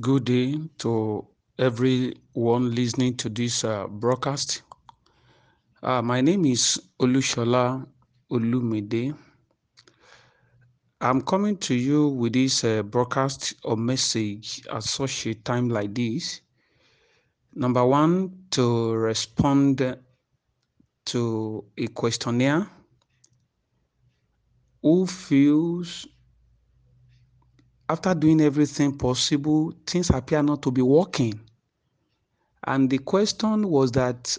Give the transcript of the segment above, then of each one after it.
Good day to everyone listening to this uh, broadcast. Uh, my name is Olushola Olumide. I'm coming to you with this uh, broadcast or message at such a time like this. Number one, to respond to a questionnaire who feels after doing everything possible, things appear not to be working. And the question was that,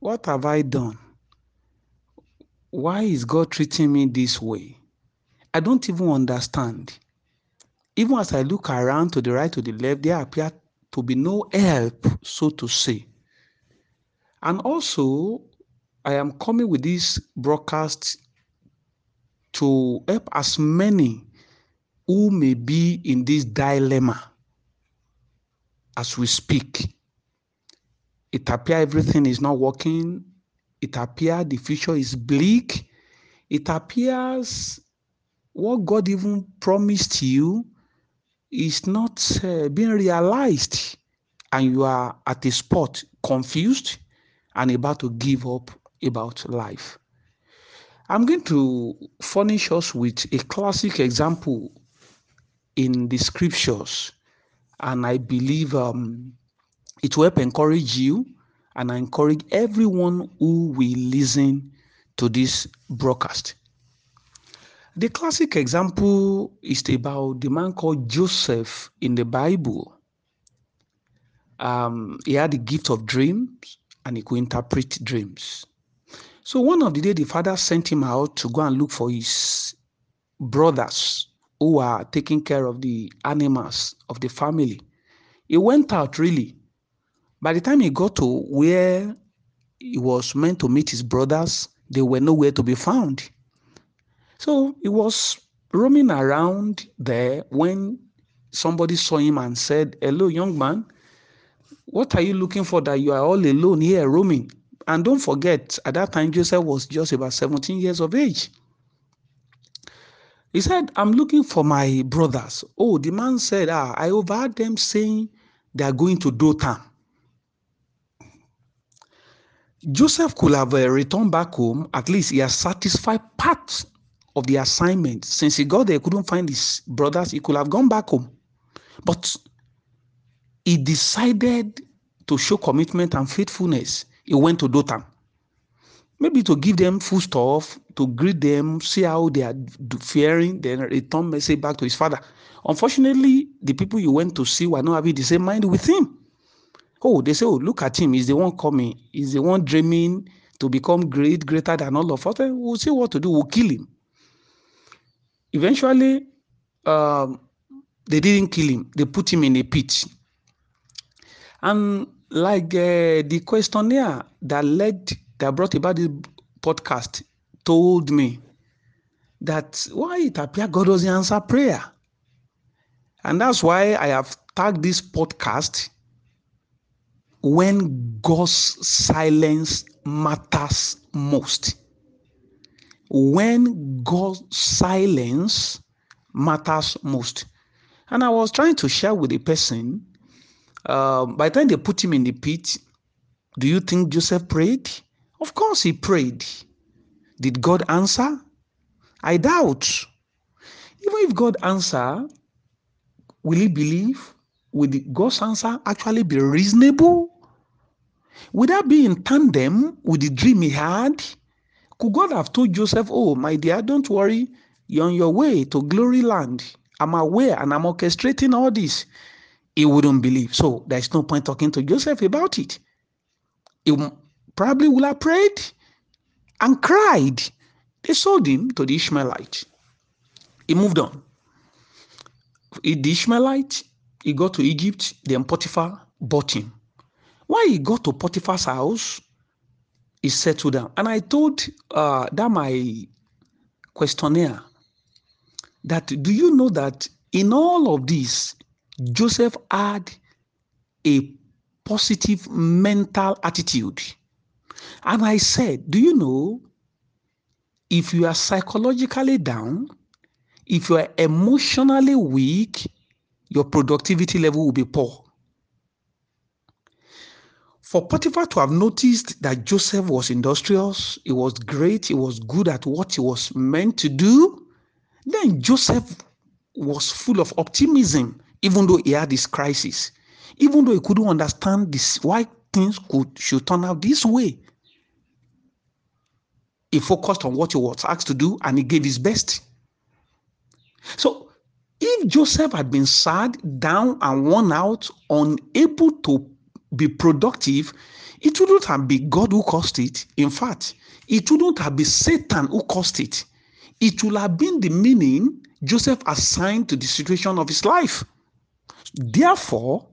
what have I done? Why is God treating me this way? I don't even understand. Even as I look around to the right, to the left, there appear to be no help, so to say. And also, I am coming with this broadcast to help as many who may be in this dilemma as we speak. It appears everything is not working. It appears the future is bleak. It appears what God even promised you is not uh, being realized, and you are at a spot confused and about to give up about life. I'm going to furnish us with a classic example in the scriptures, and I believe um, it will help encourage you and I encourage everyone who will listen to this broadcast. The classic example is about the man called Joseph in the Bible. Um, he had the gift of dreams and he could interpret dreams. So one of the day, the father sent him out to go and look for his brothers who are taking care of the animals of the family. He went out really. By the time he got to where he was meant to meet his brothers, they were nowhere to be found. So he was roaming around there when somebody saw him and said, Hello, young man, what are you looking for that you are all alone here roaming? And don't forget, at that time, Joseph was just about 17 years of age. He said, I'm looking for my brothers. Oh, the man said, ah, I overheard them saying they are going to Dothan. Joseph could have uh, returned back home. At least he has satisfied part of the assignment. Since he got there, couldn't find his brothers, he could have gone back home. But he decided to show commitment and faithfulness. He went to Dothan. Maybe to give them food stuff, to greet them, see how they are faring, then return message back to his father. Unfortunately, the people you went to see were not having the same mind with him. Oh, they say, oh, look at him. He's the one coming. He's the one dreaming to become great, greater than all of us. We'll see what to do. We'll kill him. Eventually, um, they didn't kill him. They put him in a pit. And like uh, the questionnaire that led, that brought about this podcast told me that why it appears God doesn't answer prayer. And that's why I have tagged this podcast when God's silence matters most. When God's silence matters most. And I was trying to share with a person, um, by the time they put him in the pit, do you think Joseph prayed? Of course he prayed. Did God answer? I doubt. Even if God answer, will he believe? Will God's answer actually be reasonable? Would that be in tandem with the dream he had? Could God have told Joseph, Oh, my dear, don't worry, you're on your way to glory land. I'm aware and I'm orchestrating all this. He wouldn't believe. So there's no point talking to Joseph about it. He probably would have prayed and cried. They sold him to the Ishmaelite. He moved on. The Ishmaelite, he got to Egypt, then Potiphar bought him. When he got to Potiphar's house, he settled down. And I told uh, that my questionnaire that do you know that in all of this, Joseph had a positive mental attitude. And I said, do you know if you are psychologically down, if you are emotionally weak, your productivity level will be poor. For Potiphar to have noticed that Joseph was industrious, he was great, he was good at what he was meant to do, then Joseph was full of optimism, even though he had this crisis, even though he couldn't understand this why things could should turn out this way. He focused on what he was asked to do and he gave his best. So if Joseph had been sad, down, and worn out, unable to be productive, it wouldn't have been God who caused it. In fact, it wouldn't have been Satan who caused it. It would have been the meaning Joseph assigned to the situation of his life. Therefore,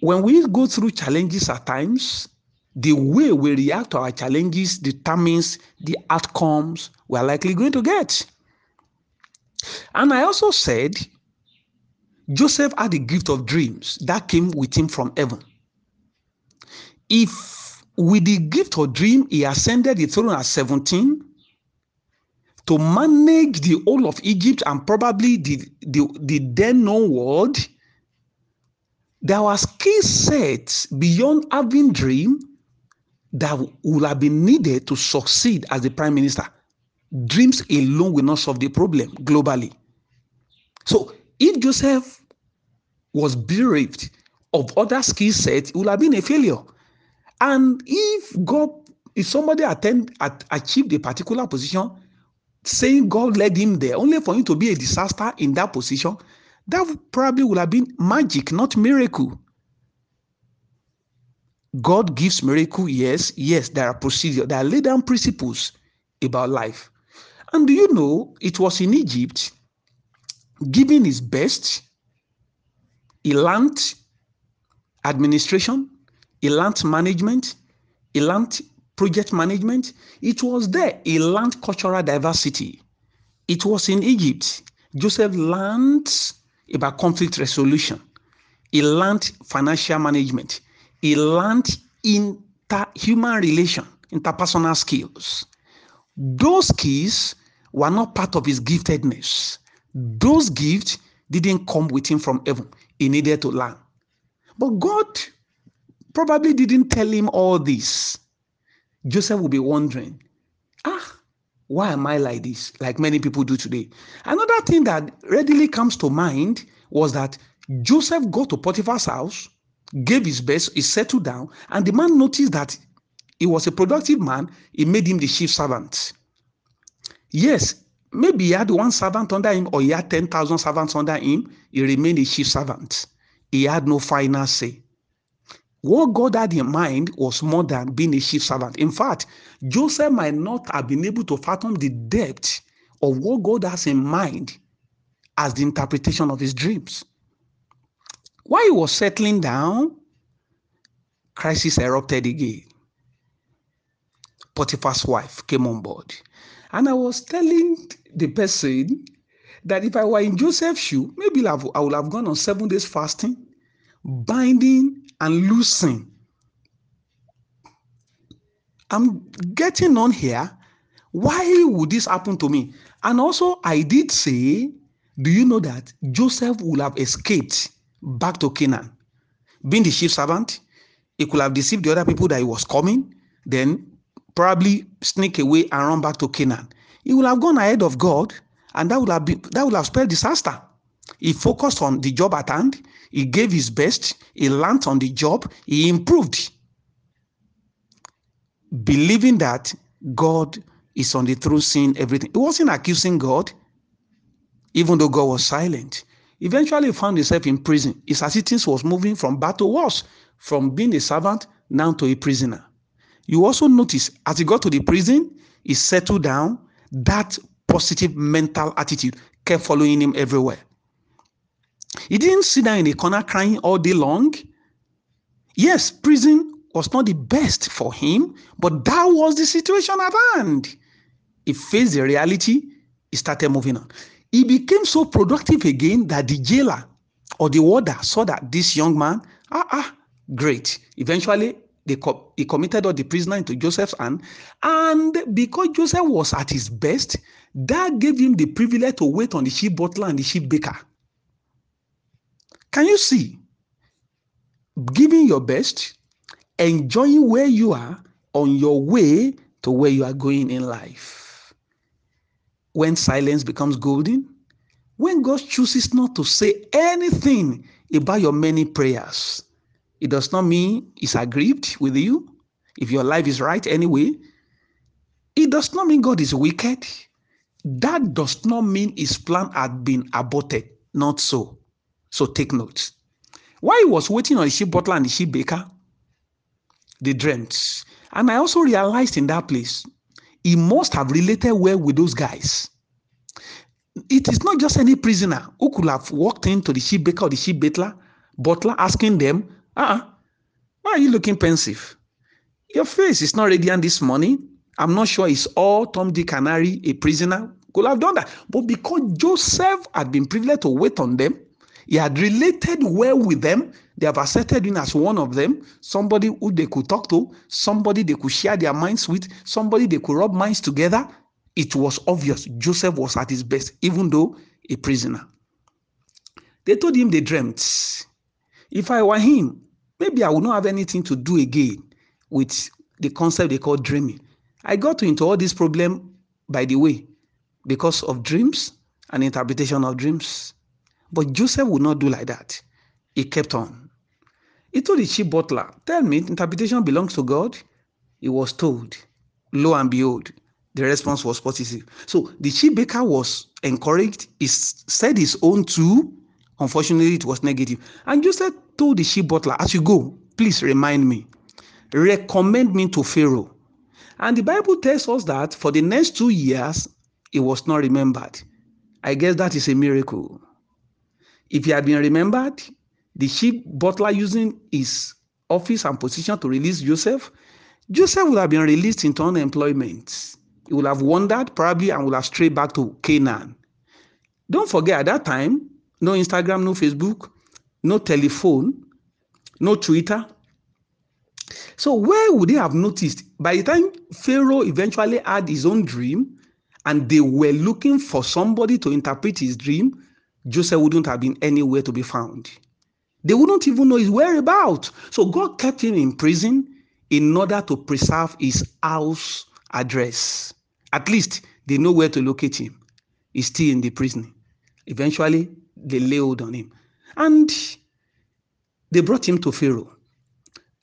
when we go through challenges at times, the way we react to our challenges determines the outcomes we're likely going to get. And I also said Joseph had the gift of dreams that came with him from heaven. If with the gift of dream he ascended the throne at 17 to manage the whole of Egypt and probably the, the, the then known world, there was skill sets beyond having dream that will have been needed to succeed as the prime minister. Dreams alone will not solve the problem globally. So if Joseph was bereft of other skill sets, it would have been a failure. And if God, if somebody attend, at, achieved a particular position, saying God led him there, only for him to be a disaster in that position, that probably would have been magic, not miracle. God gives miracle, yes, yes, there are procedures, there are laid down principles about life. And do you know it was in Egypt, giving his best, he learned administration, he learned management, he learned project management. It was there he learned cultural diversity. It was in Egypt. Joseph learned about conflict resolution. He learned financial management. He learned interhuman relation, interpersonal skills. Those skills were not part of his giftedness. Those gifts didn't come with him from heaven. He needed to learn. But God probably didn't tell him all this. Joseph will be wondering, ah, why am I like this? Like many people do today. Another thing that readily comes to mind was that Joseph got to Potiphar's house, gave his best, he settled down, and the man noticed that he was a productive man. He made him the chief servant. Yes, maybe he had one servant under him or he had 10,000 servants under him. He remained a chief servant. He had no final say. What God had in mind was more than being a chief servant. In fact, Joseph might not have been able to fathom the depth of what God has in mind as the interpretation of his dreams. While he was settling down, crisis erupted again. Potiphar's wife came on board. And I was telling the person that if I were in Joseph's shoe, maybe I would have gone on seven days fasting, binding and loosing. I'm getting on here. Why would this happen to me? And also, I did say, do you know that Joseph would have escaped back to Canaan? Being the chief servant, he could have deceived the other people that he was coming, then probably sneak away and run back to Canaan. He would have gone ahead of God, and that would have been that would have spelled disaster. He focused on the job at hand. He gave his best. He learned on the job. He improved. Believing that God is on the throne, seeing everything. He wasn't accusing God, even though God was silent. Eventually, found himself in prison. His assistance was moving from bad to worse, from being a servant now to a prisoner. You also notice as he got to the prison, he settled down. That positive mental attitude kept following him everywhere. He didn't sit down in a corner crying all day long. Yes, prison was not the best for him, but that was the situation at hand. He faced the reality, he started moving on. He became so productive again that the jailer or the warder saw that this young man, ah, ah, great. Eventually, they co- he committed all the prisoner into Joseph's hand. And because Joseph was at his best, that gave him the privilege to wait on the chief butler and the chief baker. Can you see? Giving your best, enjoying where you are on your way to where you are going in life. When silence becomes golden, when God chooses not to say anything about your many prayers, it does not mean He's aggrieved with you. If your life is right anyway, it does not mean God is wicked. That does not mean His plan had been aborted. Not so. So take note. While he was waiting on the sheep butler and the sheep baker, they dreamt. And I also realized in that place, he must have related well with those guys. It is not just any prisoner who could have walked into the sheep baker or the sheep butler, butler asking them, uh-uh, why are you looking pensive? Your face is not radiant this morning. I'm not sure it's all Tom Dick Canary, a prisoner, could have done that. But because Joseph had been privileged to wait on them, he had related well with them. They have accepted him as one of them, somebody who they could talk to, somebody they could share their minds with, somebody they could rub minds together. It was obvious Joseph was at his best, even though a prisoner. They told him they dreamt. If I were him, maybe I would not have anything to do again with the concept they call dreaming. I got into all this problem, by the way, because of dreams and interpretation of dreams. But Joseph would not do like that. He kept on. He told the chief butler, Tell me, interpretation belongs to God. He was told. Lo and behold, the response was positive. So the chief baker was encouraged. He said his own too. Unfortunately, it was negative. And Joseph told the chief butler, As you go, please remind me, recommend me to Pharaoh. And the Bible tells us that for the next two years, he was not remembered. I guess that is a miracle. If he had been remembered, the chief butler using his office and position to release Joseph, Joseph would have been released into unemployment. He would have wandered probably and would have strayed back to Canaan. Don't forget, at that time, no Instagram, no Facebook, no telephone, no Twitter. So, where would they have noticed? By the time Pharaoh eventually had his own dream and they were looking for somebody to interpret his dream, Joseph wouldn't have been anywhere to be found. They wouldn't even know his whereabouts. So God kept him in prison in order to preserve his house address. At least they know where to locate him. He's still in the prison. Eventually, they lay hold on him. And they brought him to Pharaoh.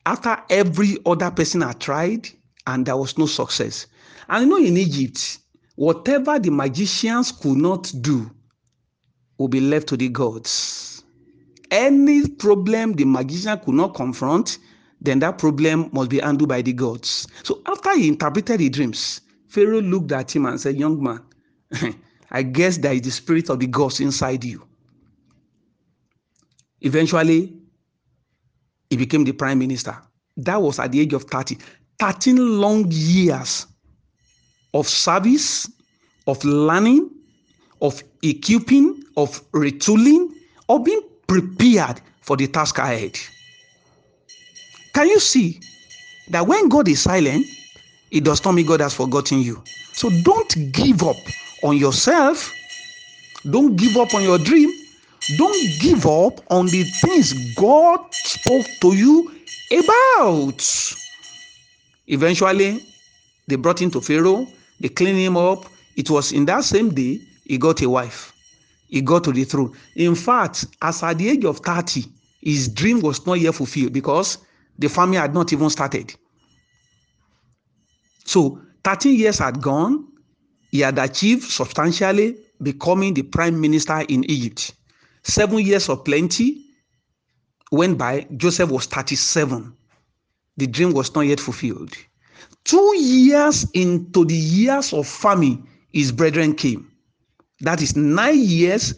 After every other person had tried, and there was no success. And you know, in Egypt, whatever the magicians could not do, will be left to the gods. Any problem the magician could not confront, then that problem must be handled by the gods. So after he interpreted the dreams, Pharaoh looked at him and said, Young man, I guess there is the spirit of the gods inside you. Eventually, he became the prime minister. That was at the age of 30. 13 long years of service, of learning, of equipping, of retooling, or being prepared for the task ahead. Can you see that when God is silent, it does not mean God has forgotten you. So don't give up on yourself. Don't give up on your dream. Don't give up on the things God spoke to you about. Eventually, they brought him to Pharaoh, they cleaned him up. It was in that same day he got a wife. He got to the throne. In fact, as at the age of 30, his dream was not yet fulfilled because the family had not even started. So 13 years had gone. He had achieved substantially becoming the prime minister in Egypt. Seven years of plenty went by. Joseph was 37. The dream was not yet fulfilled. Two years into the years of famine, his brethren came. That is nine years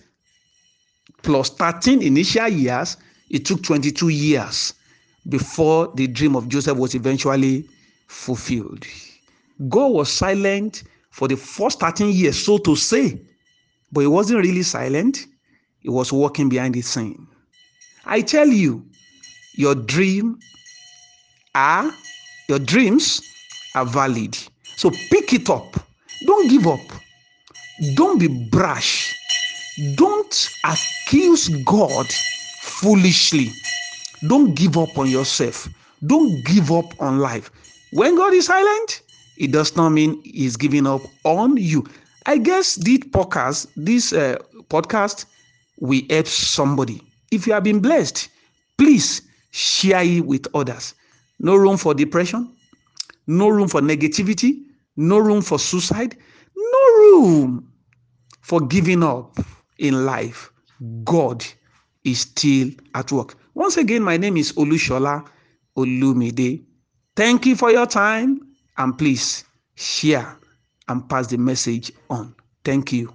plus 13 initial years. It took 22 years before the dream of Joseph was eventually fulfilled. God was silent for the first 13 years, so to say, but he wasn't really silent. He was walking behind the scene. I tell you, your dream are your dreams are valid. So pick it up. Don't give up. Don't be brash. Don't accuse God foolishly. Don't give up on yourself. Don't give up on life. When God is silent, it does not mean He's giving up on you. I guess this podcast, this uh, podcast, will help somebody. If you have been blessed, please share it with others. No room for depression, no room for negativity, no room for suicide, no room for giving up in life. God is still at work. Once again, my name is Olushola Olumide. Thank you for your time and please share and pass the message on. Thank you.